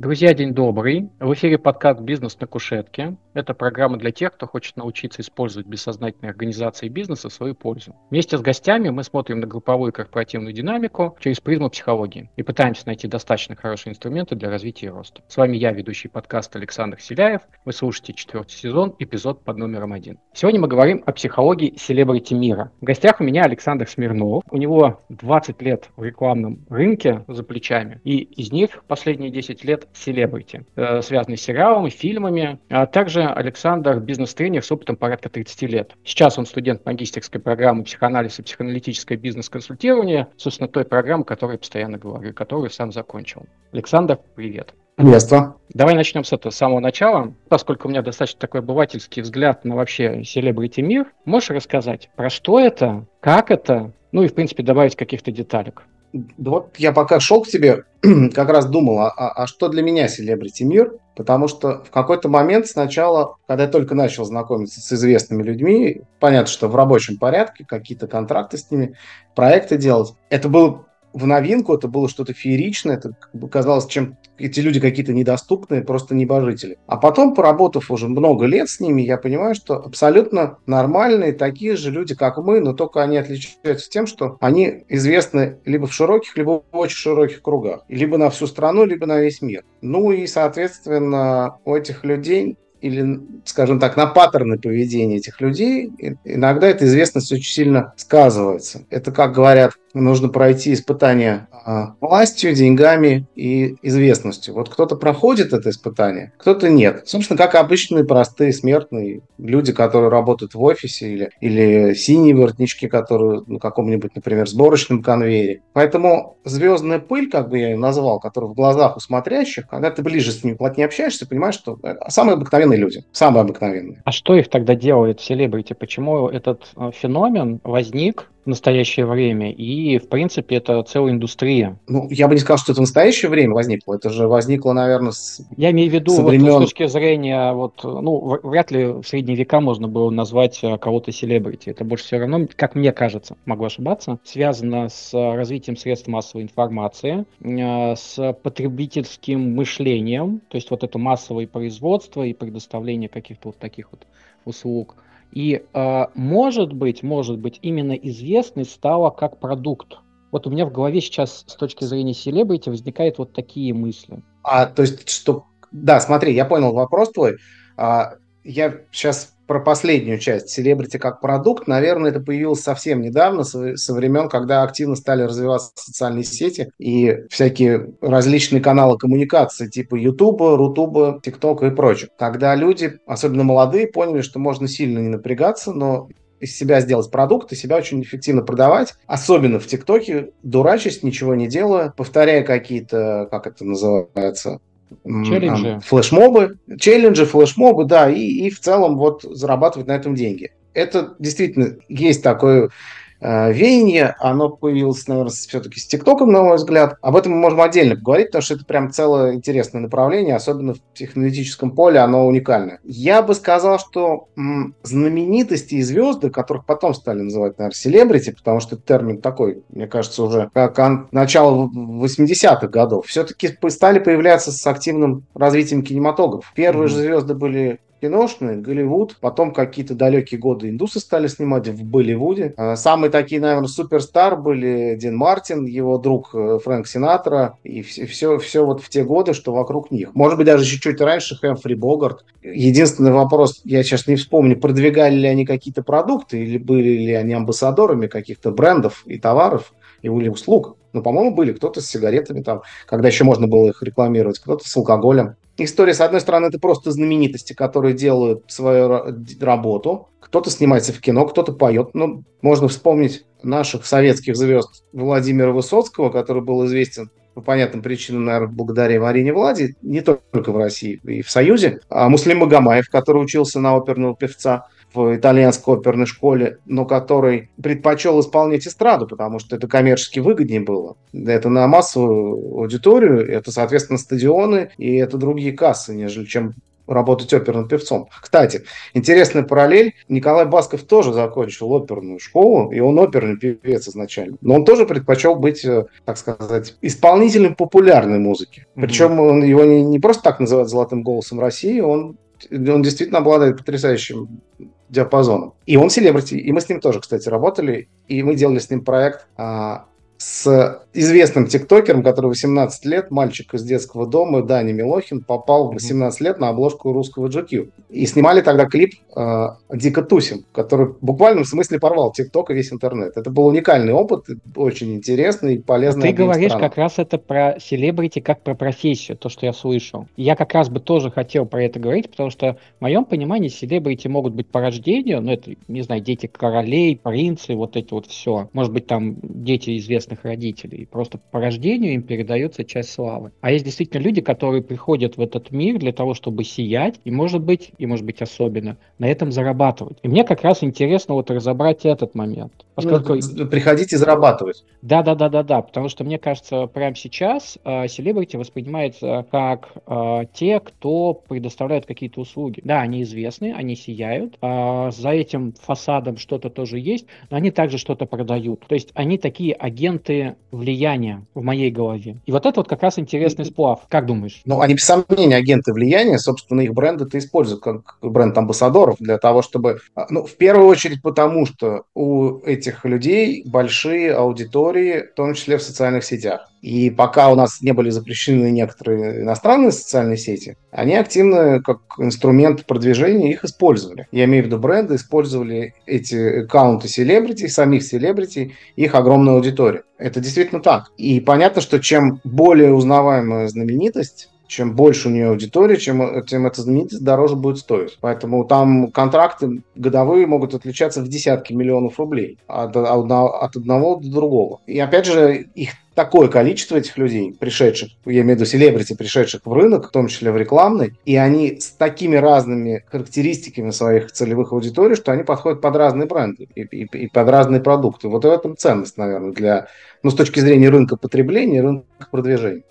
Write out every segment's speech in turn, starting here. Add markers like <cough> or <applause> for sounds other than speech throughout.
Друзья, день добрый. В эфире подкаст «Бизнес на кушетке». Это программа для тех, кто хочет научиться использовать бессознательные организации бизнеса в свою пользу. Вместе с гостями мы смотрим на групповую и корпоративную динамику через призму психологии и пытаемся найти достаточно хорошие инструменты для развития и роста. С вами я, ведущий подкаста Александр Селяев. Вы слушаете четвертый сезон, эпизод под номером один. Сегодня мы говорим о психологии селебрити мира. В гостях у меня Александр Смирнов. У него 20 лет в рекламном рынке за плечами, и из них последние 10 лет селебрити, э, связанные с сериалами, фильмами, а также Александр бизнес-тренер с опытом порядка 30 лет. Сейчас он студент магистерской программы психоанализ и психоаналитическое бизнес-консультирование, собственно, той программы, о которой я постоянно говорю, которую сам закончил. Александр, привет. Приветствую. Давай начнем с этого с самого начала. Поскольку у меня достаточно такой обывательский взгляд на вообще селебрити мир, можешь рассказать, про что это, как это, ну и, в принципе, добавить каких-то деталек? Вот я пока шел к тебе, <clears throat> как раз думал, а, а, а что для меня селебрити мир? Потому что в какой-то момент сначала, когда я только начал знакомиться с известными людьми, понятно, что в рабочем порядке, какие-то контракты с ними, проекты делать, это было в новинку, это было что-то фееричное, это казалось, чем эти люди какие-то недоступные, просто небожители. А потом, поработав уже много лет с ними, я понимаю, что абсолютно нормальные, такие же люди, как мы, но только они отличаются тем, что они известны либо в широких, либо в очень широких кругах. Либо на всю страну, либо на весь мир. Ну и, соответственно, у этих людей или, скажем так, на паттерны поведения этих людей, иногда эта известность очень сильно сказывается. Это, как говорят, нужно пройти испытание а, властью, деньгами и известностью. Вот кто-то проходит это испытание, кто-то нет. Собственно, как обычные простые смертные люди, которые работают в офисе или, или синие воротнички, которые на каком-нибудь, например, сборочном конвейере. Поэтому звездная пыль, как бы я ее назвал, которая в глазах у смотрящих, когда ты ближе с ними плотнее общаешься, понимаешь, что самые обыкновенные люди, самые обыкновенные. А что их тогда делает селебрити? Почему этот э, феномен возник в настоящее время, и, в принципе, это целая индустрия. Ну, я бы не сказал, что это в настоящее время возникло, это же возникло, наверное, с Я имею в виду, со времен... вот, с точки зрения, вот, ну, вряд ли в средние века можно было назвать э, кого-то селебрити, это больше все равно, как мне кажется, могу ошибаться, связано с развитием средств массовой информации, э, с потребительским мышлением, то есть вот это массовое производство и предоставление каких-то вот таких вот услуг – и э, может быть, может быть, именно известность стала как продукт. Вот у меня в голове сейчас с точки зрения селебрити возникают вот такие мысли. А, то есть, что... Да, смотри, я понял вопрос твой. А, я сейчас про последнюю часть. Селебрити как продукт, наверное, это появилось совсем недавно, со, времен, когда активно стали развиваться социальные сети и всякие различные каналы коммуникации, типа Ютуба, Рутуба, ТикТока и прочее. Когда люди, особенно молодые, поняли, что можно сильно не напрягаться, но из себя сделать продукт и себя очень эффективно продавать, особенно в ТикТоке, дурачись, ничего не делая, повторяя какие-то, как это называется, Челленджи. Флешмобы, челленджи, флешмобы, да, и, и в целом вот зарабатывать на этом деньги. Это действительно есть такое веяние, оно появилось, наверное, все-таки с ТикТоком, на мой взгляд. Об этом мы можем отдельно поговорить, потому что это прям целое интересное направление, особенно в технологическом поле, оно уникальное. Я бы сказал, что м, знаменитости и звезды, которых потом стали называть, наверное, селебрити, потому что термин такой, мне кажется, уже как начало 80-х годов, все-таки стали появляться с активным развитием кинематографа. Первые mm-hmm. же звезды были киношные, Голливуд, потом какие-то далекие годы индусы стали снимать в Болливуде. А, самые такие, наверное, суперстар были Дин Мартин, его друг э, Фрэнк Синатра, и все, все, все вот в те годы, что вокруг них. Может быть, даже чуть-чуть раньше Хэмфри Богарт. Единственный вопрос, я сейчас не вспомню, продвигали ли они какие-то продукты, или были ли они амбассадорами каких-то брендов и товаров, или услуг. Ну, по-моему, были кто-то с сигаретами там, когда еще можно было их рекламировать, кто-то с алкоголем история, с одной стороны, это просто знаменитости, которые делают свою работу. Кто-то снимается в кино, кто-то поет. Ну, можно вспомнить наших советских звезд Владимира Высоцкого, который был известен по понятным причинам, наверное, благодаря Марине Влади, не только в России, и в Союзе. А Муслим Магомаев, который учился на оперного певца – в итальянской оперной школе, но который предпочел исполнять эстраду, потому что это коммерчески выгоднее было. Это на массовую аудиторию, это, соответственно, стадионы и это другие кассы, нежели чем работать оперным певцом. Кстати, интересная параллель. Николай Басков тоже закончил оперную школу, и он оперный певец изначально. Но он тоже предпочел быть, э, так сказать, исполнителем популярной музыки. Причем он его не, не просто так называют золотым голосом России, он, он действительно обладает потрясающим диапазоном. И он селебрити, и мы с ним тоже, кстати, работали, и мы делали с ним проект а, с известным тиктокером, который 18 лет, мальчик из детского дома, Дани Милохин, попал в 18 лет на обложку русского GQ. И снимали тогда клип э, «Дико тусим», который в буквальном смысле порвал тикток и весь интернет. Это был уникальный опыт, очень интересный и полезный. Ты говоришь странам. как раз это про селебрити, как про профессию, то, что я слышал. Я как раз бы тоже хотел про это говорить, потому что в моем понимании селебрити могут быть по рождению, ну это, не знаю, дети королей, принцы, вот это вот все. Может быть, там дети известных родителей и просто по рождению им передается часть славы. А есть действительно люди, которые приходят в этот мир для того, чтобы сиять, и может быть, и может быть особенно, на этом зарабатывать. И мне как раз интересно вот разобрать этот момент. Поскольку... Ну, приходить и зарабатывать. Да, да, да, да, да. Потому что мне кажется, прямо сейчас э, селебрити воспринимается как э, те, кто предоставляет какие-то услуги. Да, они известны, они сияют. Э, за этим фасадом что-то тоже есть, но они также что-то продают. То есть они такие агенты влияния в моей голове. И вот это вот как раз интересный сплав. Как думаешь? Ну, они без сомнения агенты влияния. Собственно, их бренды это используют как бренд амбассадоров для того, чтобы... Ну, в первую очередь потому, что у этих людей большие аудитории, в том числе в социальных сетях. И пока у нас не были запрещены некоторые иностранные социальные сети, они активно, как инструмент продвижения, их использовали. Я имею в виду бренды, использовали эти аккаунты селебрити, самих селебрити, их огромную аудиторию. Это действительно так. И понятно, что чем более узнаваемая знаменитость, чем больше у нее аудитория, чем, тем эта знаменитость дороже будет стоить. Поэтому там контракты годовые могут отличаться в десятки миллионов рублей от, от одного до другого. И опять же, их такое количество этих людей, пришедших, я имею в виду селебрити, пришедших в рынок, в том числе в рекламный, и они с такими разными характеристиками своих целевых аудиторий, что они подходят под разные бренды и, и, и под разные продукты. Вот в этом ценность, наверное, для, ну, с точки зрения рынка потребления, рынка продвижения.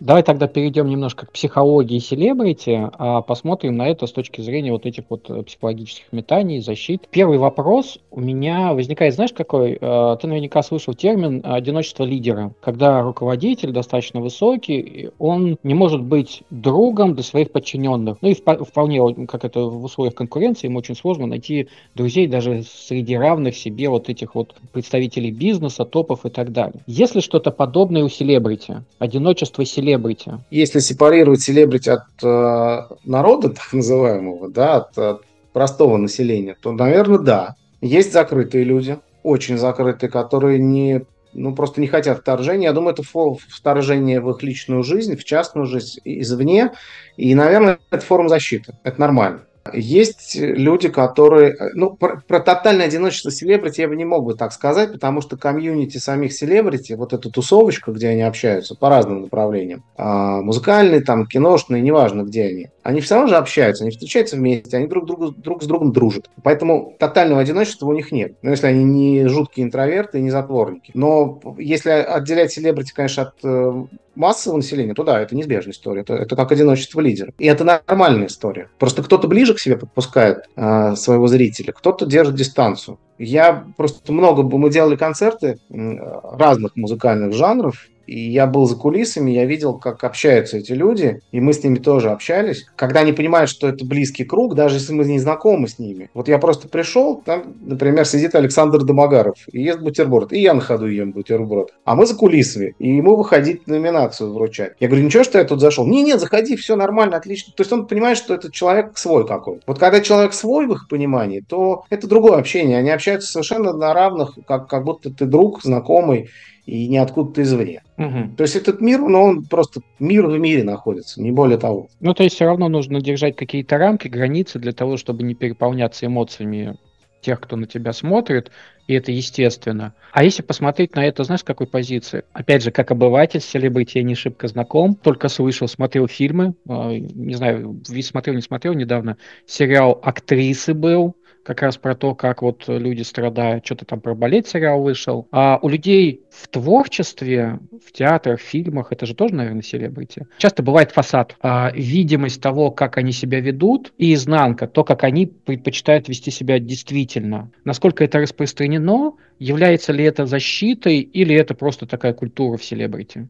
Давай тогда перейдем немножко к психологии селебрити, а посмотрим на это с точки зрения вот этих вот э, психологических метаний, защит. Первый вопрос у меня возникает, знаешь, какой? Э, ты наверняка слышал термин одиночество лидера, когда руководитель достаточно высокий, он не может быть другом для своих подчиненных. Ну и вполне, как это в условиях конкуренции, ему очень сложно найти друзей даже среди равных себе вот этих вот представителей бизнеса, топов и так далее. Если что-то подобное у селебрити, одиночество селебрити, селебрити? Если сепарировать селебрити от э, народа, так называемого, да, от, от простого населения, то, наверное, да. Есть закрытые люди, очень закрытые, которые не ну, просто не хотят вторжения. Я думаю, это вторжение в их личную жизнь, в частную жизнь извне. И, наверное, это форма защиты. Это нормально. Есть люди, которые... Ну, про, про тотальное одиночество селебрити я бы не мог бы так сказать, потому что комьюнити самих селебрити, вот эта тусовочка, где они общаются по разным направлениям, а, музыкальные, там, киношные, неважно, где они, они все равно же общаются, они встречаются вместе, они друг, другу, друг с другом дружат. Поэтому тотального одиночества у них нет. Ну, если они не жуткие интроверты и не затворники. Но если отделять селебрити, конечно, от э, массового населения, то да, это неизбежная история. Это, это как одиночество лидера. И это нормальная история. Просто кто-то ближе к себе подпускает э, своего зрителя, кто-то держит дистанцию. Я просто много, мы делали концерты разных музыкальных жанров, и я был за кулисами, я видел, как общаются эти люди, и мы с ними тоже общались. Когда они понимают, что это близкий круг, даже если мы не знакомы с ними. Вот я просто пришел, там, например, сидит Александр Домогаров и ест бутерброд, и я на ходу ем бутерброд. А мы за кулисами, и ему выходить номинацию вручать. Я говорю, ничего, что я тут зашел? Не, нет, заходи, все нормально, отлично. То есть он понимает, что этот человек свой какой-то. Вот когда человек свой в их понимании, то это другое общение. Они общаются совершенно на равных, как, как будто ты друг, знакомый, и не откуда-то извне. Угу. То есть этот мир, ну, он просто мир в мире находится, не более того. Ну, то есть все равно нужно держать какие-то рамки, границы для того, чтобы не переполняться эмоциями тех, кто на тебя смотрит, и это естественно. А если посмотреть на это, знаешь, с какой позиции? Опять же, как обыватель, селебрити я не шибко знаком, только слышал, смотрел фильмы, а, не знаю, смотрел, не смотрел недавно, сериал «Актрисы» был, как раз про то, как вот люди страдают, что-то там про балет сериал вышел. А у людей в творчестве, в театрах, фильмах, это же тоже, наверное, селебрити. Часто бывает фасад, а, видимость того, как они себя ведут, и изнанка, то, как они предпочитают вести себя действительно. Насколько это распространено, является ли это защитой или это просто такая культура в селебрити?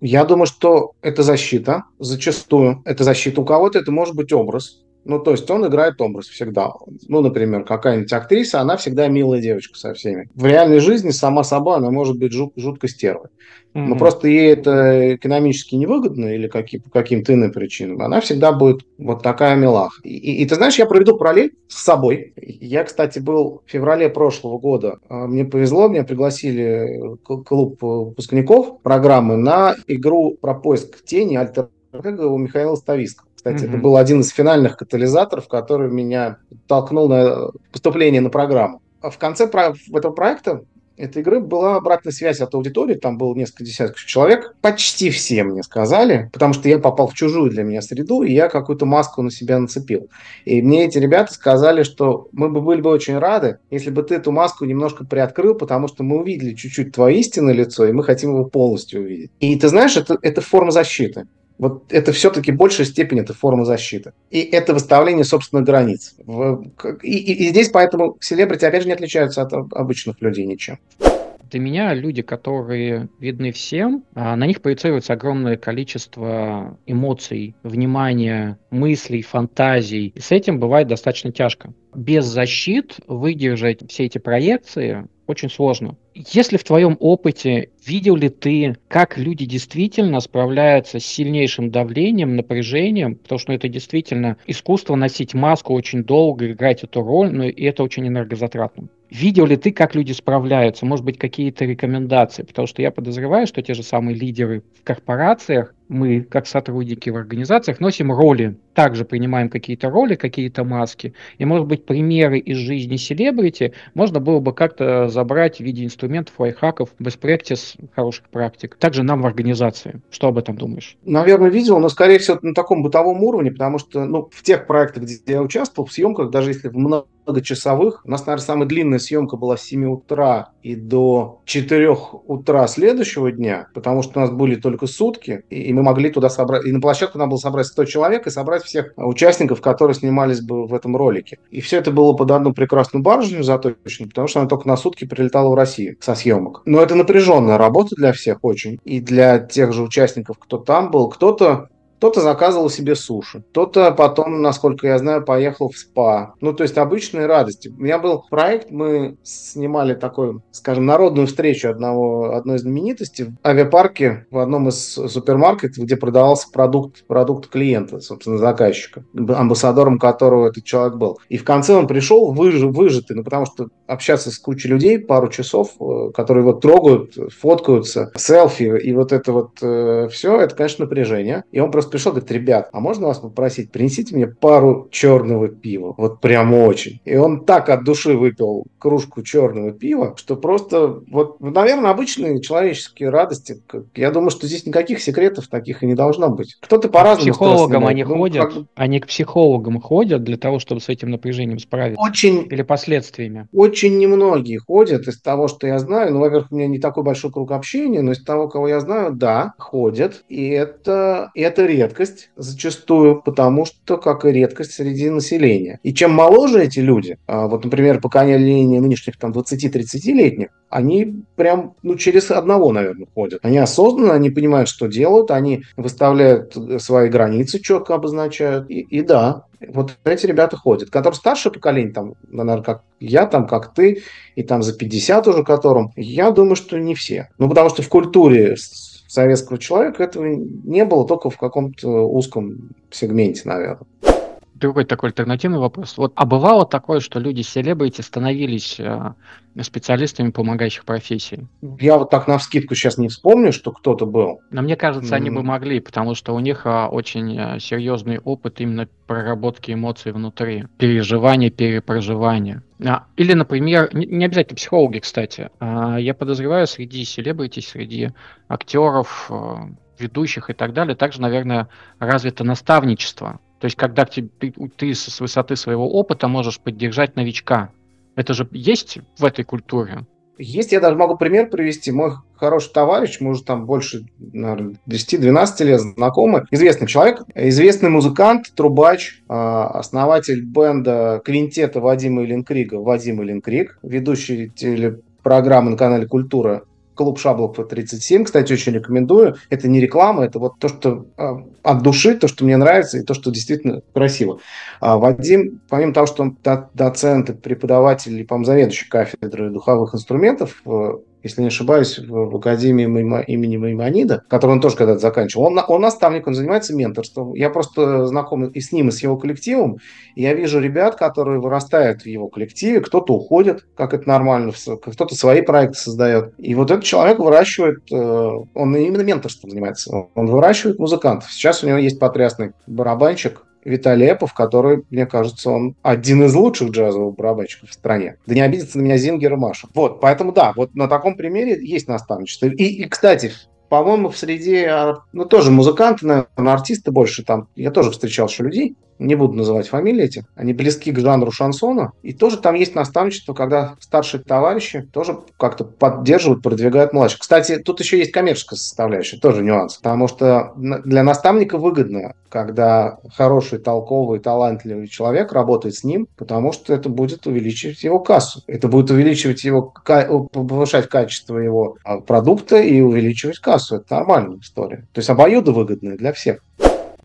Я думаю, что это защита, зачастую. Это защита у кого-то, это может быть образ. Ну, то есть он играет образ всегда. Ну, например, какая-нибудь актриса, она всегда милая девочка со всеми. В реальной жизни сама собой она может быть жут, жутко стервой. Mm-hmm. Но просто ей это экономически невыгодно или каким, по каким-то иным причинам. Она всегда будет вот такая милаха. И, и, и ты знаешь, я проведу параллель с собой. Я, кстати, был в феврале прошлого года. А, мне повезло, меня пригласили клуб выпускников программы на игру про поиск тени альтер у Михаила Ставиского. Кстати, mm-hmm. это был один из финальных катализаторов, который меня толкнул на поступление на программу. А в конце этого проекта этой игры была обратная связь от аудитории, там было несколько десятков человек. Почти все мне сказали, потому что я попал в чужую для меня среду, и я какую-то маску на себя нацепил. И мне эти ребята сказали, что мы бы были бы очень рады, если бы ты эту маску немножко приоткрыл, потому что мы увидели чуть-чуть твое истинное лицо, и мы хотим его полностью увидеть. И ты знаешь, это, это форма защиты. Вот это все-таки большая степень это форма защиты. И это выставление собственных границ. И, и, и здесь поэтому селебрити, опять же, не отличаются от обычных людей ничем. Для меня люди, которые видны всем, а, на них проецируется огромное количество эмоций, внимания, мыслей, фантазий. И с этим бывает достаточно тяжко. Без защит выдержать все эти проекции очень сложно. Если в твоем опыте видел ли ты, как люди действительно справляются с сильнейшим давлением, напряжением, потому что ну, это действительно искусство носить маску очень долго, играть эту роль, но и это очень энергозатратно. Видел ли ты, как люди справляются? Может быть, какие-то рекомендации? Потому что я подозреваю, что те же самые лидеры в корпорациях мы, как сотрудники в организациях, носим роли, также принимаем какие-то роли, какие-то маски. И, может быть, примеры из жизни селебрити можно было бы как-то забрать в виде инструментов, лайфхаков, best practice, хороших практик. Также нам в организации. Что об этом думаешь? Наверное, видел, но, скорее всего, на таком бытовом уровне, потому что ну, в тех проектах, где я участвовал, в съемках, даже если в многочасовых, у нас, наверное, самая длинная съемка была с 7 утра и до 4 утра следующего дня, потому что у нас были только сутки, и мы могли туда собрать, и на площадку надо было собрать 100 человек и собрать всех участников, которые снимались бы в этом ролике. И все это было под одну прекрасную баржню заточено, потому что она только на сутки прилетала в Россию со съемок. Но это напряженная работа для всех очень, и для тех же участников, кто там был. Кто-то кто-то заказывал себе суши, кто-то потом, насколько я знаю, поехал в спа. Ну, то есть обычные радости. У меня был проект, мы снимали такой, скажем, народную встречу одного, одной знаменитости в авиапарке в одном из супермаркетов, где продавался продукт, продукт клиента, собственно, заказчика, амбассадором которого этот человек был. И в конце он пришел выж, выжатый, ну, потому что общаться с кучей людей пару часов, э, которые вот трогают, фоткаются, селфи, и вот это вот э, все, это, конечно, напряжение. И он просто пришел, говорит, ребят, а можно вас попросить, принесите мне пару черного пива, вот прям очень. И он так от души выпил кружку черного пива, что просто, вот, наверное, обычные человеческие радости. Я думаю, что здесь никаких секретов таких и не должно быть. Кто-то по-разному. К психологам они ну, ходят, как... они к психологам ходят для того, чтобы с этим напряжением справиться. Очень. Или последствиями. Очень немногие ходят из того, что я знаю. Ну, во-первых, у меня не такой большой круг общения, но из того, кого я знаю, да, ходят. И это, и это редко редкость зачастую, потому что, как и редкость среди населения. И чем моложе эти люди, а, вот, например, поколение нынешних там 20-30-летних, они прям ну, через одного, наверное, ходят. Они осознанно, они понимают, что делают, они выставляют свои границы, четко обозначают. И, и да, вот эти ребята ходят. Которые старшее поколение, там, наверное, как я, там, как ты, и там за 50 уже которым, я думаю, что не все. Ну, потому что в культуре советского человека этого не было только в каком-то узком сегменте, наверное. Другой такой альтернативный вопрос. Вот, а бывало такое, что люди селебрити становились э, специалистами помогающих профессий? Я вот так на вскидку сейчас не вспомню, что кто-то был. Но мне кажется, mm. они бы могли, потому что у них а, очень а, серьезный опыт именно проработки эмоций внутри, переживания, перепроживания. А, или, например, не, не обязательно психологи, кстати. А, я подозреваю, среди селебрити, среди актеров, а, ведущих и так далее, также, наверное, развито наставничество. То есть, когда ты, ты, ты с высоты своего опыта можешь поддержать новичка. Это же есть в этой культуре. Есть, я даже могу пример привести. Мой хороший товарищ, мы уже там больше, наверное, 10-12 лет знакомы. Известный человек, известный музыкант, трубач, а, основатель бенда квинтета Вадима Ленкрига, Вадим Ленкриг, ведущий телепрограммы на канале «Культура» клуб Шаблов 37, кстати, очень рекомендую. Это не реклама, это вот то, что э, от души, то, что мне нравится, и то, что действительно красиво. А Вадим, помимо того, что он доцент, преподаватель и, по-моему, заведующий кафедры духовых инструментов э, если не ошибаюсь, в, в Академии Маймо, имени Маймонида, который он тоже когда-то заканчивал. Он, он наставник, он занимается менторством. Я просто знаком и с ним, и с его коллективом. И я вижу ребят, которые вырастают в его коллективе, кто-то уходит, как это нормально, кто-то свои проекты создает. И вот этот человек выращивает, э, он именно менторством занимается, он выращивает музыкантов. Сейчас у него есть потрясный барабанщик, Виталий Эпов, который, мне кажется, он один из лучших джазовых барабанщиков в стране. Да не обидится на меня Зингер и Маша. Вот, поэтому да, вот на таком примере есть наставничество. И, и кстати, по-моему, в среде, а, ну, тоже музыканты, наверное, артисты больше там, я тоже встречал еще людей, не буду называть фамилии эти, они близки к жанру шансона. И тоже там есть наставничество, когда старшие товарищи тоже как-то поддерживают, продвигают младших. Кстати, тут еще есть коммерческая составляющая, тоже нюанс. Потому что для наставника выгодно, когда хороший, толковый, талантливый человек работает с ним, потому что это будет увеличивать его кассу. Это будет увеличивать его, повышать качество его а, продукта и увеличивать кассу. Это нормальная история. То есть обоюдовыгодная для всех.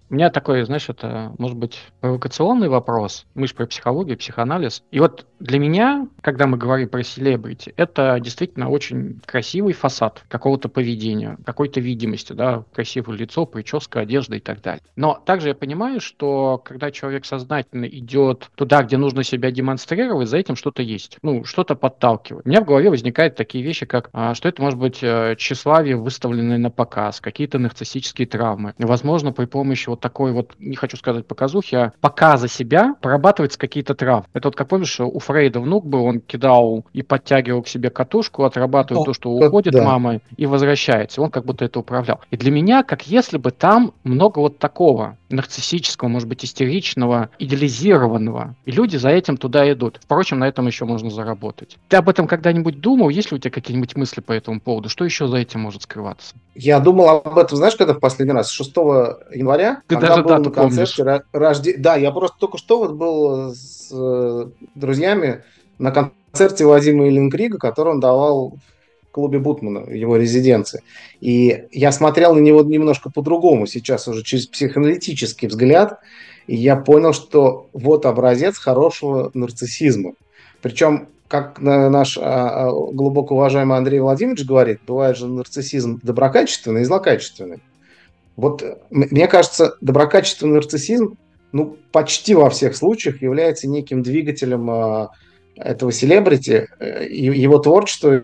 У меня такой, знаешь, это может быть провокационный вопрос. Мы же про психологию, психоанализ. И вот для меня, когда мы говорим про селебрити, это действительно очень красивый фасад какого-то поведения, какой-то видимости, да, красивое лицо, прическа, одежда и так далее. Но также я понимаю, что когда человек сознательно идет туда, где нужно себя демонстрировать, за этим что-то есть. Ну, что-то подталкивает. У меня в голове возникают такие вещи, как, а, что это может быть э, тщеславие, выставленное на показ, какие-то нарциссические травмы. Возможно, при помощи вот такой вот, не хочу сказать показухи, а показа себя прорабатываются какие-то травмы. Это вот, как помнишь, у Фрейда внук был, он кидал и подтягивал к себе катушку, отрабатывает О, то, что уходит да. мама и возвращается. Он как будто это управлял. И для меня, как если бы там много вот такого нарциссического, может быть, истеричного, идеализированного. И люди за этим туда идут. Впрочем, на этом еще можно заработать. Ты об этом когда-нибудь думал? Есть ли у тебя какие-нибудь мысли по этому поводу? Что еще за этим может скрываться? Я думал об этом, знаешь, когда в последний раз? 6 января. Ты даже был на концерте помнишь. рожде... Да, я просто только что вот был с э, друзьями на концерте Владимира Иллинкрига, который он давал клубе Бутмана, его резиденции. И я смотрел на него немножко по-другому сейчас уже через психоаналитический взгляд, и я понял, что вот образец хорошего нарциссизма. Причем, как наш а, а, глубоко уважаемый Андрей Владимирович говорит, бывает же нарциссизм доброкачественный и злокачественный. Вот мне кажется, доброкачественный нарциссизм ну, почти во всех случаях является неким двигателем а, этого селебрити, э, его творчества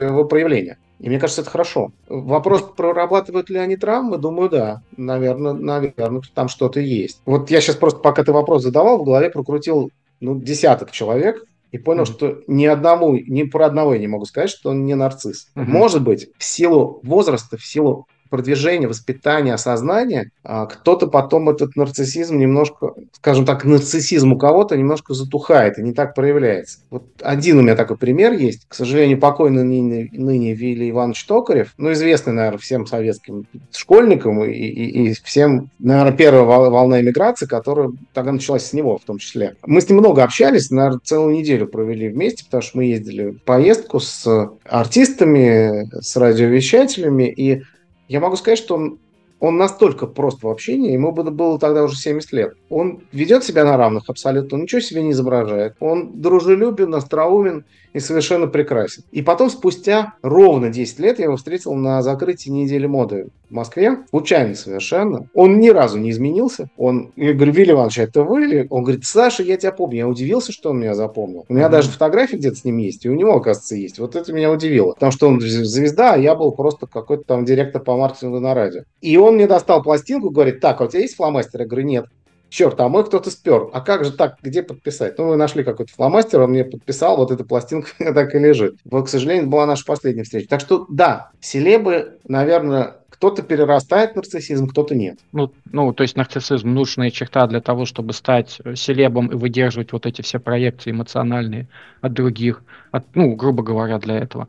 его проявления. И мне кажется, это хорошо. Вопрос, прорабатывают ли они травмы, думаю, да. Наверное, наверное, там что-то есть. Вот я сейчас просто, пока ты вопрос задавал, в голове прокрутил ну, десяток человек, и понял, mm-hmm. что ни одному, ни про одного я не могу сказать, что он не нарцисс. Mm-hmm. Может быть, в силу возраста, в силу продвижения, воспитания, осознания, а, кто-то потом этот нарциссизм немножко, скажем так, нарциссизм у кого-то немножко затухает и не так проявляется. Вот один у меня такой пример есть. К сожалению, покойный ныне, ныне Вилли Иванович Токарев, ну, известный, наверное, всем советским школьникам и, и, и всем, наверное, первая волна эмиграции, которая тогда началась с него в том числе. Мы с ним много общались, наверное, целую неделю провели вместе, потому что мы ездили в поездку с артистами, с радиовещателями, и я могу сказать, что он, он настолько прост в общении, ему было тогда уже 70 лет. Он ведет себя на равных абсолютно, ничего себе не изображает. Он дружелюбен, остроумен, и совершенно прекрасен. И потом, спустя ровно 10 лет, я его встретил на закрытии недели моды в Москве, случайно совершенно. Он ни разу не изменился. Он, я говорю, Вилли Иванович, это вы? Он говорит, Саша, я тебя помню. Я удивился, что он меня запомнил. У меня mm-hmm. даже фотографии где-то с ним есть, и у него, оказывается, есть. Вот это меня удивило. Потому что он звезда, а я был просто какой-то там директор по маркетингу на радио. И он мне достал пластинку, говорит, так, а у тебя есть фломастер? Я говорю, нет. Черт, а мой кто-то спер. А как же так, где подписать? Ну, мы нашли какой-то фломастер, он мне подписал, вот эта пластинка так и лежит. Вот, к сожалению, была наша последняя встреча. Так что, да, селебы, наверное, кто-то перерастает нарциссизм, кто-то нет. Ну, ну, то есть нарциссизм нужная черта для того, чтобы стать селебом и выдерживать вот эти все проекции эмоциональные от других, от, ну, грубо говоря, для этого.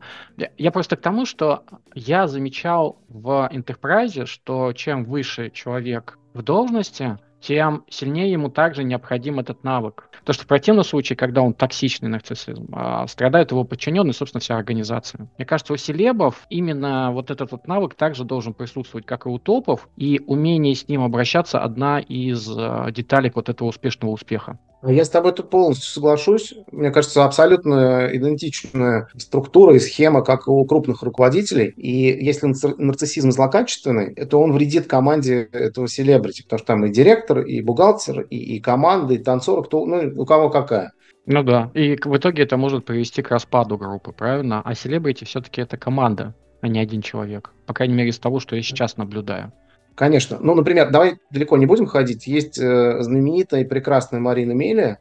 Я просто к тому, что я замечал в Enterprise, что чем выше человек в должности, тем сильнее ему также необходим этот навык. Потому что в противном случае, когда он токсичный нарциссизм, а, страдает его подчиненный, собственно, вся организация. Мне кажется, у селебов именно вот этот вот навык также должен присутствовать, как и у топов, и умение с ним обращаться одна из а, деталей вот этого успешного успеха. Я с тобой тут полностью соглашусь. Мне кажется, абсолютно идентичная структура и схема, как у крупных руководителей. И если нарциссизм злокачественный, то он вредит команде этого селебрити, потому что там и директор, и бухгалтер, и, и команда, и танцоры, кто, ну, у кого какая. Ну да, и в итоге это может привести к распаду группы, правильно? А селебрити все-таки это команда, а не один человек. По крайней мере, из того, что я сейчас наблюдаю. Конечно. Ну, например, давай далеко не будем ходить. Есть э, знаменитая и прекрасная Марина Мелия,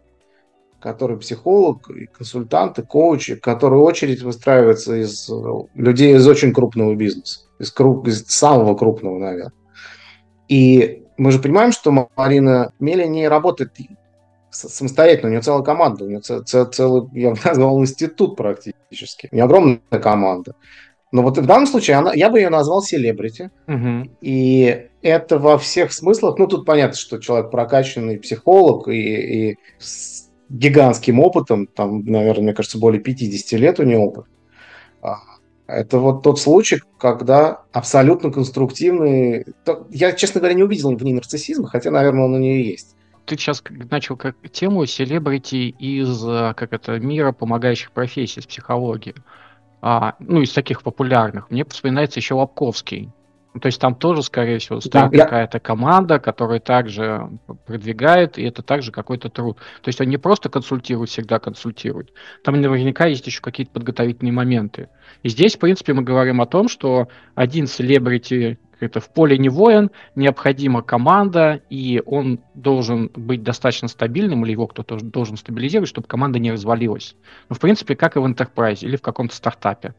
который психолог, и консультант, и коуч, который очередь выстраивается из э, людей из очень крупного бизнеса, из, круп, из самого крупного, наверное. И мы же понимаем, что Марина Мелия не работает самостоятельно, у нее целая команда, у нее целый, я бы <laughs> назвал, институт практически. У нее огромная команда. Но вот в данном случае она, я бы ее назвал селебрити. Угу. И это во всех смыслах, ну тут понятно, что человек прокачанный психолог и, и с гигантским опытом, там, наверное, мне кажется, более 50 лет у него опыт. А, это вот тот случай, когда абсолютно конструктивный... Я, честно говоря, не увидел в ней нарциссизма, хотя, наверное, он у нее есть ты сейчас начал как тему селебрити из как это мира помогающих профессий с психологии а, ну, из таких популярных, мне вспоминается еще Лобковский. То есть там тоже, скорее всего, стоит да, какая-то команда, которая также продвигает, и это также какой-то труд. То есть он не просто консультирует, всегда консультирует. Там наверняка есть еще какие-то подготовительные моменты. И здесь, в принципе, мы говорим о том, что один селебрити это в поле не воин, необходима команда, и он должен быть достаточно стабильным, или его кто-то должен стабилизировать, чтобы команда не развалилась. Ну, в принципе, как и в Enterprise или в каком-то стартапе.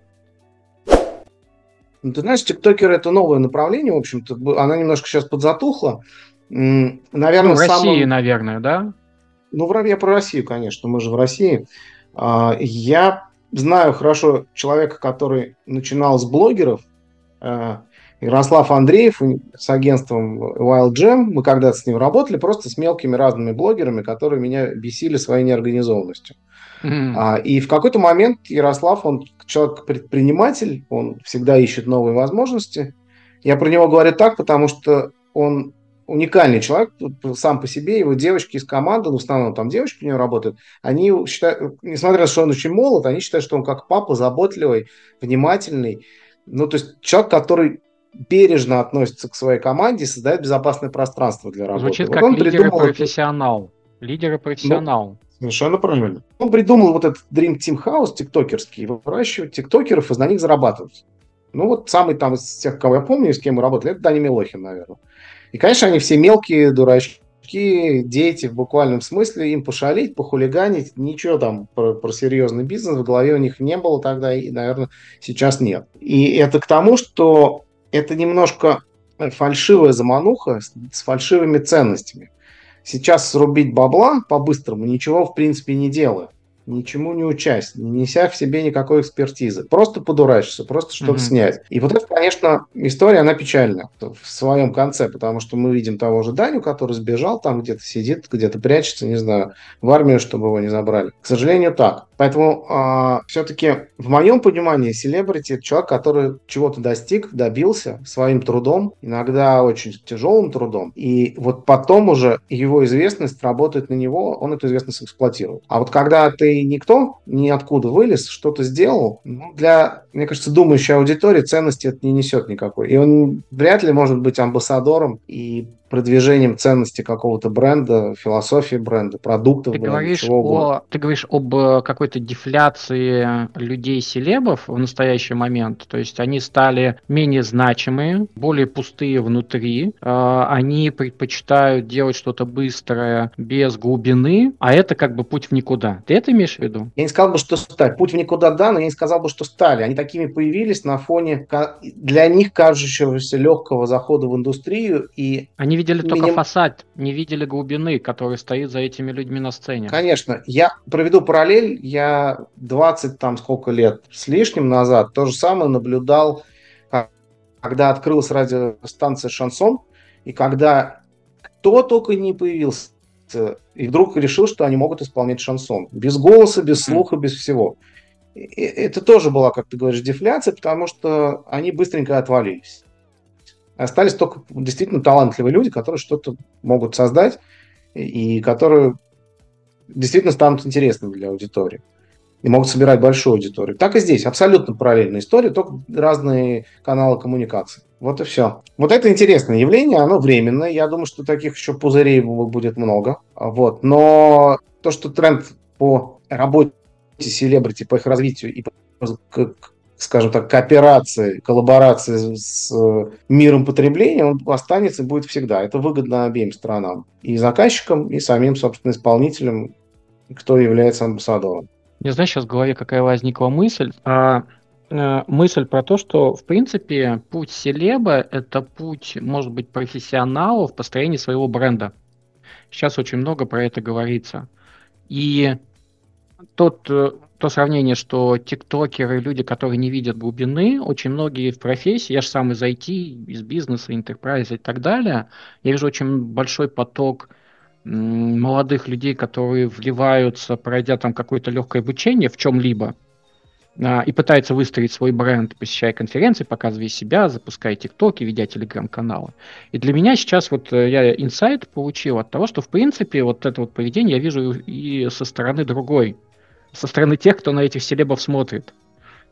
Ну, ты знаешь, тиктокеры это новое направление, в общем-то, она немножко сейчас подзатухла. Наверное, ну, в России, самым... наверное, да? Ну, я про Россию, конечно, мы же в России. А, я знаю хорошо человека, который начинал с блогеров, а, Ярослав Андреев с агентством Wild Jam, мы когда-то с ним работали, просто с мелкими разными блогерами, которые меня бесили своей неорганизованностью. Mm-hmm. А, и в какой-то момент Ярослав, он человек-предприниматель, он всегда ищет новые возможности. Я про него говорю так, потому что он уникальный человек сам по себе, его девочки из команды, ну, в основном там девочки у него работают, они считают, несмотря на то, что он очень молод, они считают, что он как папа заботливый, внимательный. Ну, то есть человек, который бережно относится к своей команде и создает безопасное пространство для работы. Звучит вот как лидер придумал... профессионал. Лидер и профессионал. Ну, совершенно правильно. Он придумал вот этот Dream Team House тиктокерский, выращивать тиктокеров и на них зарабатывать. Ну вот самый там из тех, кого я помню, с кем мы работали, это Дани Милохин, наверное. И, конечно, они все мелкие дурачки, дети в буквальном смысле, им пошалить, похулиганить, ничего там про, про серьезный бизнес в голове у них не было тогда и, наверное, сейчас нет. И это к тому, что это немножко фальшивая замануха с фальшивыми ценностями. Сейчас срубить бабла по-быстрому ничего в принципе не делает ничему не участь, не неся в себе никакой экспертизы. Просто подурачиться, просто что-то mm-hmm. снять. И вот это, конечно, история, она печальная в своем конце, потому что мы видим того же Даню, который сбежал, там где-то сидит, где-то прячется, не знаю, в армию, чтобы его не забрали. К сожалению, так. Поэтому э, а, все-таки в моем понимании селебрити это человек, который чего-то достиг, добился своим трудом, иногда очень тяжелым трудом, и вот потом уже его известность работает на него, он эту известность эксплуатирует. А вот когда ты никто ниоткуда вылез, что-то сделал, ну, для, мне кажется, думающей аудитории ценности это не несет никакой. И он вряд ли может быть амбассадором и продвижением ценности какого-то бренда, философии бренда, продуктов ты бренда, говоришь чего угодно. О, ты говоришь об э, какой-то дефляции людей-селебов в настоящий момент. То есть они стали менее значимые, более пустые внутри. Э, они предпочитают делать что-то быстрое, без глубины, а это как бы путь в никуда. Ты это имеешь в виду? Я не сказал бы, что стали. Путь в никуда да, но я не сказал бы, что стали. Они такими появились на фоне для них кажущегося легкого захода в индустрию и они видели только миним... фасад, не видели глубины, который стоит за этими людьми на сцене. Конечно. Я проведу параллель. Я 20 там сколько лет с лишним назад то же самое наблюдал, когда открылась радиостанция «Шансон», и когда кто только не появился, и вдруг решил, что они могут исполнять шансон. Без голоса, без слуха, без всего. И это тоже была, как ты говоришь, дефляция, потому что они быстренько отвалились. Остались только действительно талантливые люди, которые что-то могут создать и которые действительно станут интересными для аудитории и могут собирать большую аудиторию. Так и здесь. Абсолютно параллельная история, только разные каналы коммуникации. Вот и все. Вот это интересное явление, оно временное. Я думаю, что таких еще пузырей будет много. Вот. Но то, что тренд по работе селебрити, по их развитию и к, скажем так, кооперации, коллаборации с э, миром потребления, он останется и будет всегда. Это выгодно обеим сторонам. И заказчикам, и самим, собственно, исполнителям, кто является амбассадором. Не знаю, сейчас в голове какая возникла мысль. А, э, мысль про то, что, в принципе, путь селеба – это путь, может быть, профессионала в построении своего бренда. Сейчас очень много про это говорится. И тот э, то сравнение, что тиктокеры, люди, которые не видят глубины, очень многие в профессии, я же сам из IT, из бизнеса, enterprise и так далее, я вижу очень большой поток молодых людей, которые вливаются, пройдя там какое-то легкое обучение в чем-либо, а, и пытаются выстроить свой бренд, посещая конференции, показывая себя, запуская тиктоки, ведя телеграм-каналы. И для меня сейчас вот э, я инсайт получил от того, что в принципе вот это вот поведение я вижу и со стороны другой со стороны тех, кто на этих селебов смотрит.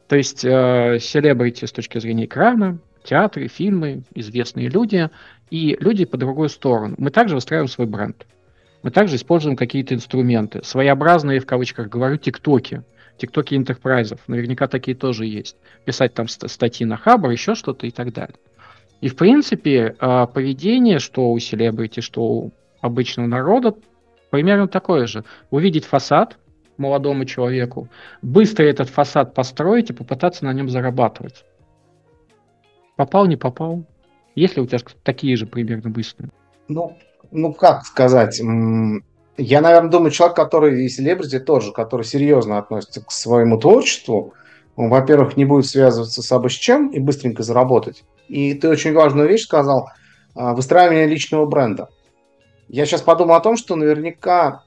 То есть э, селебрити с точки зрения экрана, театры, фильмы, известные люди и люди по другую сторону. Мы также выстраиваем свой бренд. Мы также используем какие-то инструменты. Своеобразные, в кавычках говорю, тиктоки. Тиктоки интерпрайзов. Наверняка такие тоже есть. Писать там статьи на Хабр, еще что-то и так далее. И, в принципе, э, поведение, что у селебрити, что у обычного народа, примерно такое же. Увидеть фасад, молодому человеку, быстро этот фасад построить и попытаться на нем зарабатывать. Попал, не попал? Есть ли у тебя такие же примерно быстрые? Ну, ну как сказать? Я, наверное, думаю, человек, который и селебрити тоже, который серьезно относится к своему творчеству, он, во-первых, не будет связываться с абы с чем и быстренько заработать. И ты очень важную вещь сказал, а, выстраивание личного бренда. Я сейчас подумал о том, что наверняка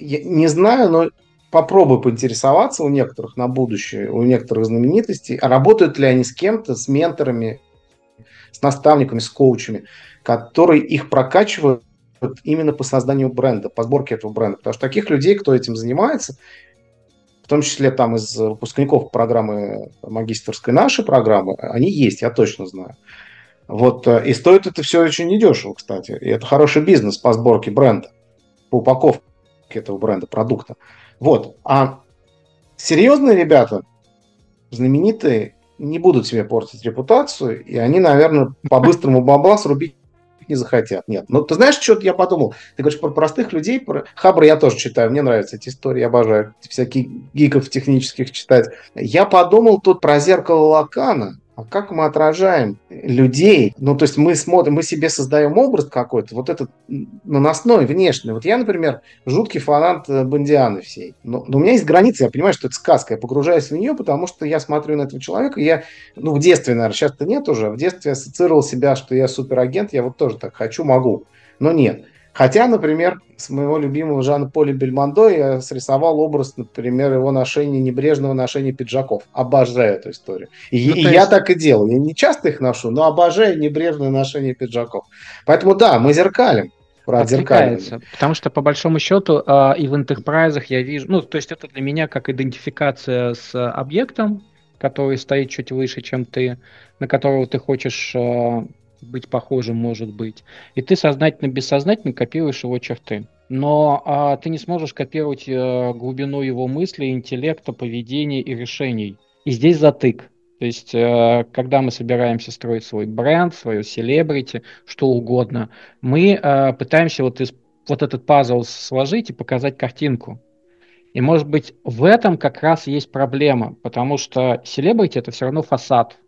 я не знаю, но попробуй поинтересоваться у некоторых на будущее, у некоторых знаменитостей, а работают ли они с кем-то, с менторами, с наставниками, с коучами, которые их прокачивают именно по созданию бренда, по сборке этого бренда. Потому что таких людей, кто этим занимается, в том числе там из выпускников программы магистрской нашей программы, они есть, я точно знаю. Вот, э, и стоит это все очень недешево, кстати. И это хороший бизнес по сборке бренда, по упаковке этого бренда, продукта. Вот. А серьезные ребята, знаменитые, не будут себе портить репутацию, и они, наверное, по-быстрому бабла срубить не захотят. Нет. Но ты знаешь, что я подумал? Ты говоришь про простых людей, про Хабра я тоже читаю, мне нравятся эти истории, я обожаю всяких гиков технических читать. Я подумал тут про зеркало Лакана, а как мы отражаем людей? Ну, то есть мы смотрим, мы себе создаем образ какой-то, вот этот наносной, внешний. Вот я, например, жуткий фанат э, Бондианы всей. Но, но у меня есть границы, я понимаю, что это сказка. Я погружаюсь в нее, потому что я смотрю на этого человека, я, ну, в детстве, наверное, сейчас-то нет уже, в детстве ассоциировал себя, что я суперагент, я вот тоже так хочу, могу. Но нет. Хотя, например, с моего любимого Жана Поля Бельмондо я срисовал образ, например, его ношения, небрежного ношения пиджаков. Обожаю эту историю. И, ну, и есть... я так и делаю. Я не часто их ношу, но обожаю небрежное ношение пиджаков. Поэтому да, мы зеркалим. Откликается, потому что по большому счету э, и в интерпрайзах я вижу, ну то есть это для меня как идентификация с объектом, который стоит чуть выше, чем ты, на которого ты хочешь э, быть похожим, может быть. И ты сознательно-бессознательно копируешь его черты. Но а, ты не сможешь копировать а, глубину его мысли, интеллекта, поведения и решений. И здесь затык. То есть, а, когда мы собираемся строить свой бренд, свою селебрити, что угодно, мы а, пытаемся вот, из, вот этот пазл сложить и показать картинку. И, может быть, в этом как раз есть проблема, потому что селебрити – это все равно фасад.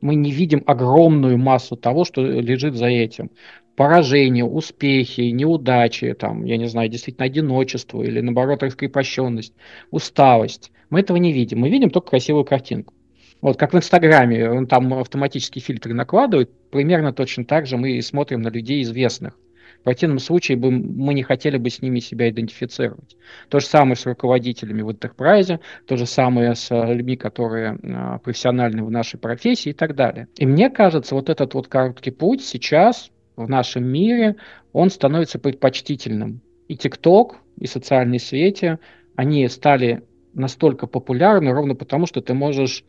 Мы не видим огромную массу того, что лежит за этим. Поражения, успехи, неудачи, там, я не знаю, действительно одиночество или, наоборот, раскрепощенность, усталость. Мы этого не видим. Мы видим только красивую картинку. Вот как в Инстаграме, он там автоматические фильтры накладывает, примерно точно так же мы смотрим на людей известных. Противном случае бы мы не хотели бы с ними себя идентифицировать. То же самое с руководителями в Enterprise, то же самое с э, людьми, которые э, профессиональны в нашей профессии и так далее. И мне кажется, вот этот вот короткий путь сейчас в нашем мире, он становится предпочтительным. И ТикТок, и социальные сети, они стали настолько популярны ровно потому, что ты можешь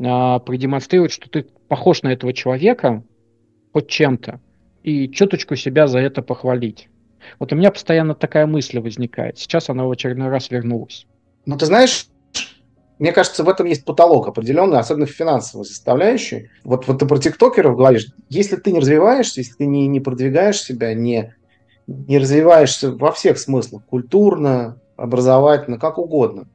э, продемонстрировать, что ты похож на этого человека хоть чем-то и чуточку себя за это похвалить. Вот у меня постоянно такая мысль возникает. Сейчас она в очередной раз вернулась. Ну, ты знаешь, мне кажется, в этом есть потолок определенный, особенно в финансовой составляющей. Вот, вот ты про тиктокеров говоришь. Если ты не развиваешься, если ты не, не продвигаешь себя, не, не развиваешься во всех смыслах, культурно, образовательно, как угодно,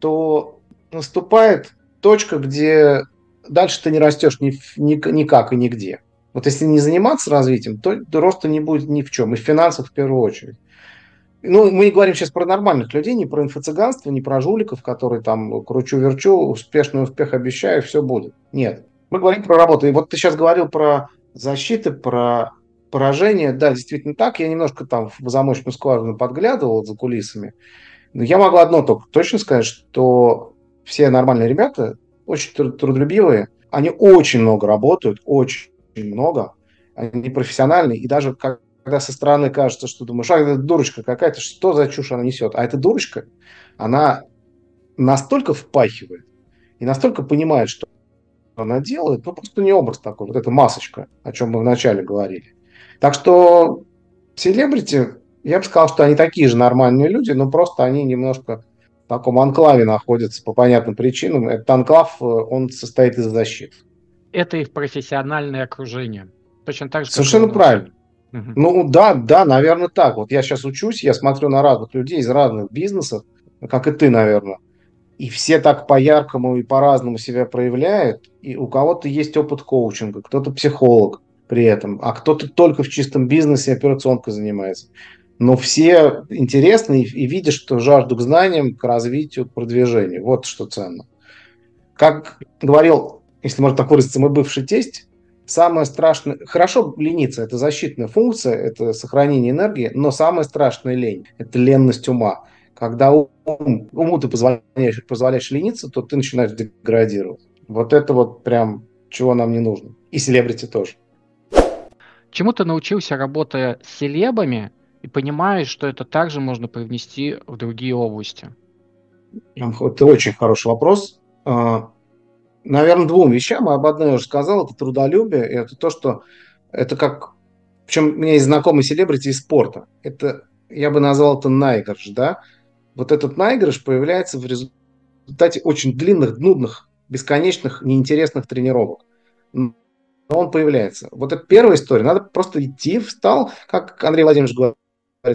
то наступает точка, где дальше ты не растешь ни, ни, никак и нигде. Вот если не заниматься развитием, то роста не будет ни в чем, и в финансах в первую очередь. Ну, мы не говорим сейчас про нормальных людей, не про инфо-цыганство, не про жуликов, которые там кручу-верчу, успешный успех обещаю, все будет. Нет. Мы говорим про работу. И вот ты сейчас говорил про защиты, про поражение. Да, действительно так. Я немножко там в замочную скважину подглядывал за кулисами. Но я могу одно только точно сказать, что все нормальные ребята, очень трудолюбивые, они очень много работают, очень много, они профессиональные, и даже когда со стороны кажется, что думаешь, а, это дурочка какая-то, что за чушь она несет, а эта дурочка, она настолько впахивает и настолько понимает, что она делает, ну, просто не образ такой, вот эта масочка, о чем мы вначале говорили. Так что селебрити, я бы сказал, что они такие же нормальные люди, но просто они немножко в таком анклаве находятся по понятным причинам. Этот анклав, э, он состоит из защиты это их профессиональное окружение. Точно так же. Совершенно правильно. Угу. Ну да, да, наверное, так. Вот я сейчас учусь, я смотрю на разных людей из разных бизнесов, как и ты, наверное. И все так по-яркому и по-разному себя проявляют. И у кого-то есть опыт коучинга, кто-то психолог при этом, а кто-то только в чистом бизнесе операционкой занимается. Но все интересны и, и видят, что жажду к знаниям, к развитию, к продвижению. Вот что ценно. Как говорил если можно так выразиться, мой бывший тесть, самое страшное... Хорошо лениться – это защитная функция, это сохранение энергии, но самая страшная лень – это ленность ума. Когда ум, уму ты позволяешь, позволяешь лениться, то ты начинаешь деградировать. Вот это вот прям чего нам не нужно. И селебрити тоже. Чему ты научился, работая с селебами, и понимаешь, что это также можно привнести в другие области? Это очень хороший вопрос. Наверное, двум вещам. Об одной я уже сказал, это трудолюбие, и это то, что это как... Причем у меня есть знакомый селебрити из спорта. Это, я бы назвал это наигрыш, да? Вот этот наигрыш появляется в результате очень длинных, нудных, бесконечных, неинтересных тренировок. Но он появляется. Вот это первая история. Надо просто идти, встал, как Андрей Владимирович говорит,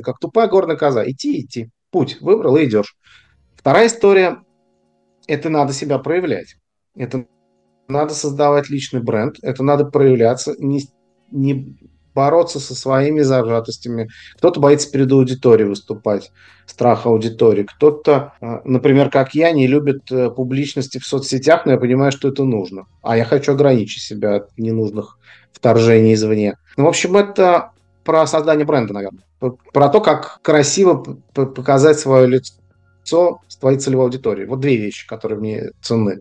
как тупая горная коза. Идти, идти. Путь выбрал и идешь. Вторая история – это надо себя проявлять. Это надо создавать личный бренд, это надо проявляться, не, не бороться со своими зажатостями. Кто-то боится перед аудиторией выступать, страх аудитории. Кто-то, а, например, как я, не любит э, публичности в соцсетях, но я понимаю, что это нужно. А я хочу ограничить себя от ненужных вторжений извне. Ну, в общем, это про создание бренда, наверное. Про то, как красиво показать свое лицо с твоей целевой аудиторией. Вот две вещи, которые мне ценны.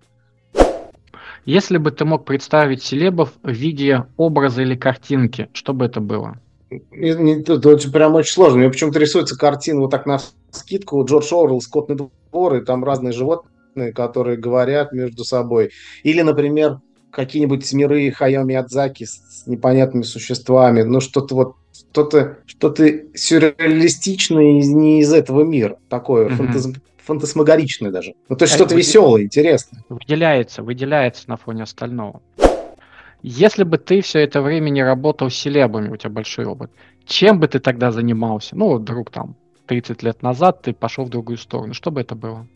Если бы ты мог представить селебов в виде образа или картинки, что бы это было? Это прям очень сложно. Мне почему-то рисуется картина вот так на скидку. Джордж Орвелл, Скотный двор, и там разные животные, которые говорят между собой. Или, например, какие-нибудь миры Хайо Миядзаки с непонятными существами, ну что-то вот что-то что-то сюрреалистичное не из этого мира, такое mm-hmm. фантаз, фантасмагоричное даже. Ну, то есть что-то веселое, интересное. Выделяется, выделяется на фоне остального. Если бы ты все это время не работал с селебами, у тебя большой опыт, чем бы ты тогда занимался? Ну, вдруг там 30 лет назад ты пошел в другую сторону. Что бы это было?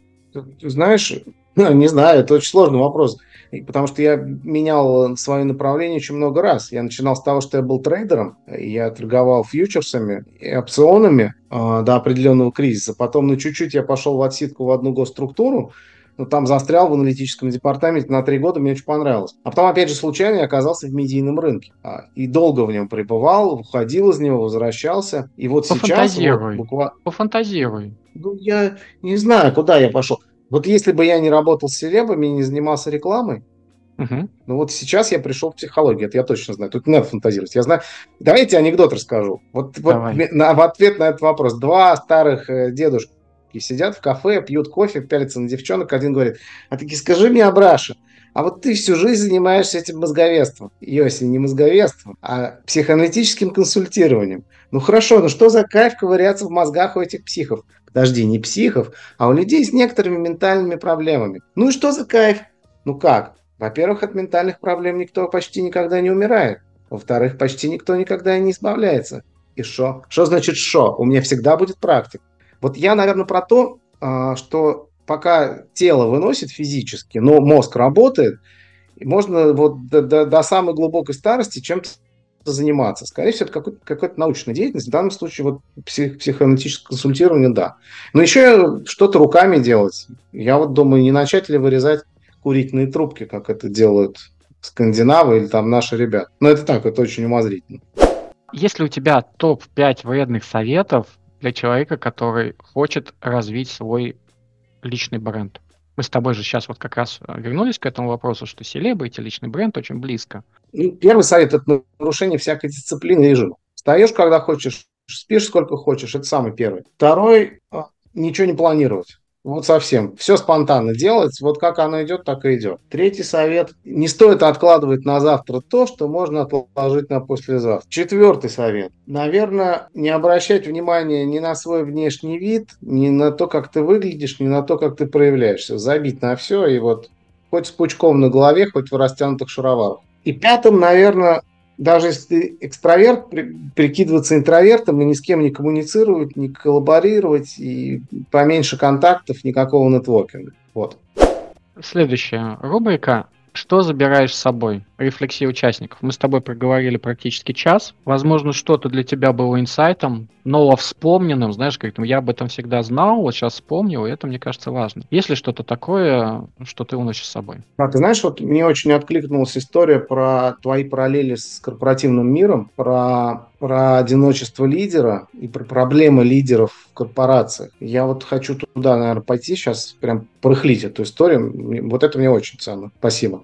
Знаешь, не знаю, это очень сложный вопрос, потому что я менял свое направление очень много раз. Я начинал с того, что я был трейдером, я торговал фьючерсами и опционами э, до определенного кризиса. Потом, ну, чуть-чуть я пошел в отсидку в одну госструктуру, но там застрял в аналитическом департаменте на три года, мне очень понравилось. А потом, опять же, случайно я оказался в медийном рынке. А, и долго в нем пребывал, уходил из него, возвращался. И вот сейчас... Вот, буквально... Пофантазируй. Ну, я не знаю, куда я пошел. Вот если бы я не работал с селебами, не занимался рекламой, угу. ну вот сейчас я пришел в психологию, это я точно знаю. Тут не надо фантазировать. Я знаю. Давайте анекдот расскажу. Вот, вот на, в ответ на этот вопрос. Два старых э, дедушки сидят в кафе, пьют кофе, пялятся на девчонок. Один говорит, а таки скажи мне, Абраша, а вот ты всю жизнь занимаешься этим мозговеством. Йоси, не мозговеством, а психоаналитическим консультированием. Ну хорошо, ну что за кайф ковыряться в мозгах у этих психов? Подожди, не психов, а у людей с некоторыми ментальными проблемами. Ну и что за кайф? Ну как? Во-первых, от ментальных проблем никто почти никогда не умирает. Во-вторых, почти никто никогда и не избавляется. И что? Что значит что? У меня всегда будет практика. Вот я, наверное, про то, а, что пока тело выносит физически, но мозг работает, можно вот до, до, до самой глубокой старости чем-то заниматься. Скорее всего, это какой-то, какая-то научная деятельность. В данном случае вот псих, психоаналитическое консультирование, да. Но еще что-то руками делать. Я вот думаю, не начать ли вырезать курительные трубки, как это делают скандинавы или там наши ребята. Но это так, это очень умозрительно. Если у тебя топ-5 вредных советов для человека, который хочет развить свой личный бренд? Мы с тобой же сейчас вот как раз э, вернулись к этому вопросу, что селебрити, личный бренд очень близко. Ну, первый совет – это нарушение всякой дисциплины режима. Встаешь, когда хочешь, спишь сколько хочешь, это самый первый. Второй а, – ничего не планировать. Вот совсем. Все спонтанно делать. Вот как оно идет, так и идет. Третий совет. Не стоит откладывать на завтра то, что можно отложить на послезавтра. Четвертый совет. Наверное, не обращать внимания ни на свой внешний вид, ни на то, как ты выглядишь, ни на то, как ты проявляешься. Забить на все и вот хоть с пучком на голове, хоть в растянутых шароварах. И пятым, наверное, даже если ты экстраверт, при, прикидываться интровертом и ни с кем не коммуницировать, не коллаборировать, и поменьше контактов, никакого нетворкинга. Вот. Следующая рубрика что забираешь с собой? Рефлексия участников. Мы с тобой проговорили практически час. Возможно, что-то для тебя было инсайтом, ново вспомненным, знаешь, как я об этом всегда знал, вот сейчас вспомнил, и это, мне кажется, важно. Есть ли что-то такое, что ты уносишь с собой? А, ты знаешь, вот мне очень откликнулась история про твои параллели с корпоративным миром, про про одиночество лидера и про проблемы лидеров в корпорациях. Я вот хочу туда, наверное, пойти сейчас, прям порыхлить эту историю. Вот это мне очень ценно. Спасибо.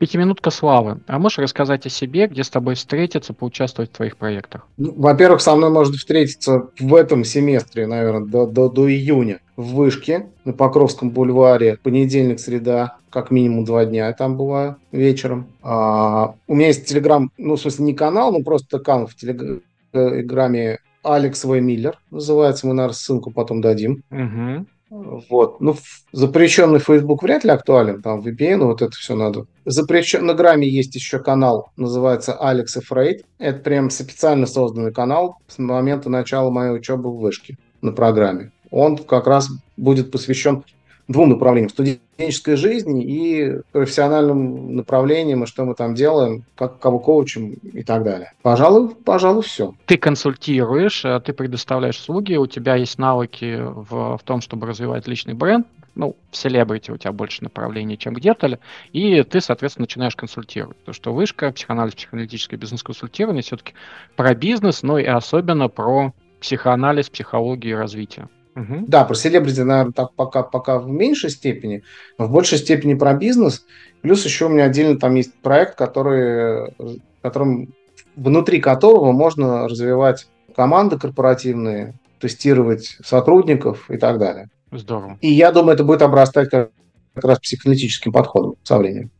Пятиминутка славы. А можешь рассказать о себе, где с тобой встретиться, поучаствовать в твоих проектах? Ну, во-первых, со мной можно встретиться в этом семестре, наверное, до, до, до июня в Вышке на Покровском бульваре. Понедельник, среда, как минимум два дня я там бываю вечером. А, у меня есть телеграм, ну, в смысле, не канал, но просто канал в телеграме Алекс В. Миллер называется. Мы, наверное, ссылку потом дадим. Угу. Вот. Ну, запрещенный Facebook вряд ли актуален, там VPN, вот это все надо. Запрещен... На Граме есть еще канал, называется Alex Afraid. Это прям специально созданный канал с момента начала моей учебы в Вышке на программе. Он как раз будет посвящен двум направлениям. Студенческой жизни и профессиональным направлениям, и что мы там делаем, как кого коучим и так далее. Пожалуй, пожалуй, все. Ты консультируешь, э, ты предоставляешь услуги, у тебя есть навыки в, в том, чтобы развивать личный бренд, ну, в селебрити у тебя больше направлений, чем где-то, и ты, соответственно, начинаешь консультировать. То, что вышка, психоанализ, психоаналитическое бизнес-консультирование все-таки про бизнес, но и особенно про психоанализ, психологию и развитие. Угу. Да, про селебрити, наверное, так пока, пока в меньшей степени, но в большей степени про бизнес. Плюс еще у меня отдельно там есть проект, который, которым, внутри которого можно развивать команды корпоративные, тестировать сотрудников и так далее. Здорово. И я думаю, это будет обрастать как, раз психоаналитическим подходом со временем.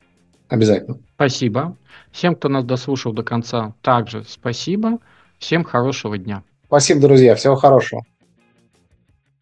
Обязательно. Спасибо. Всем, кто нас дослушал до конца, также спасибо. Всем хорошего дня. Спасибо, друзья. Всего хорошего.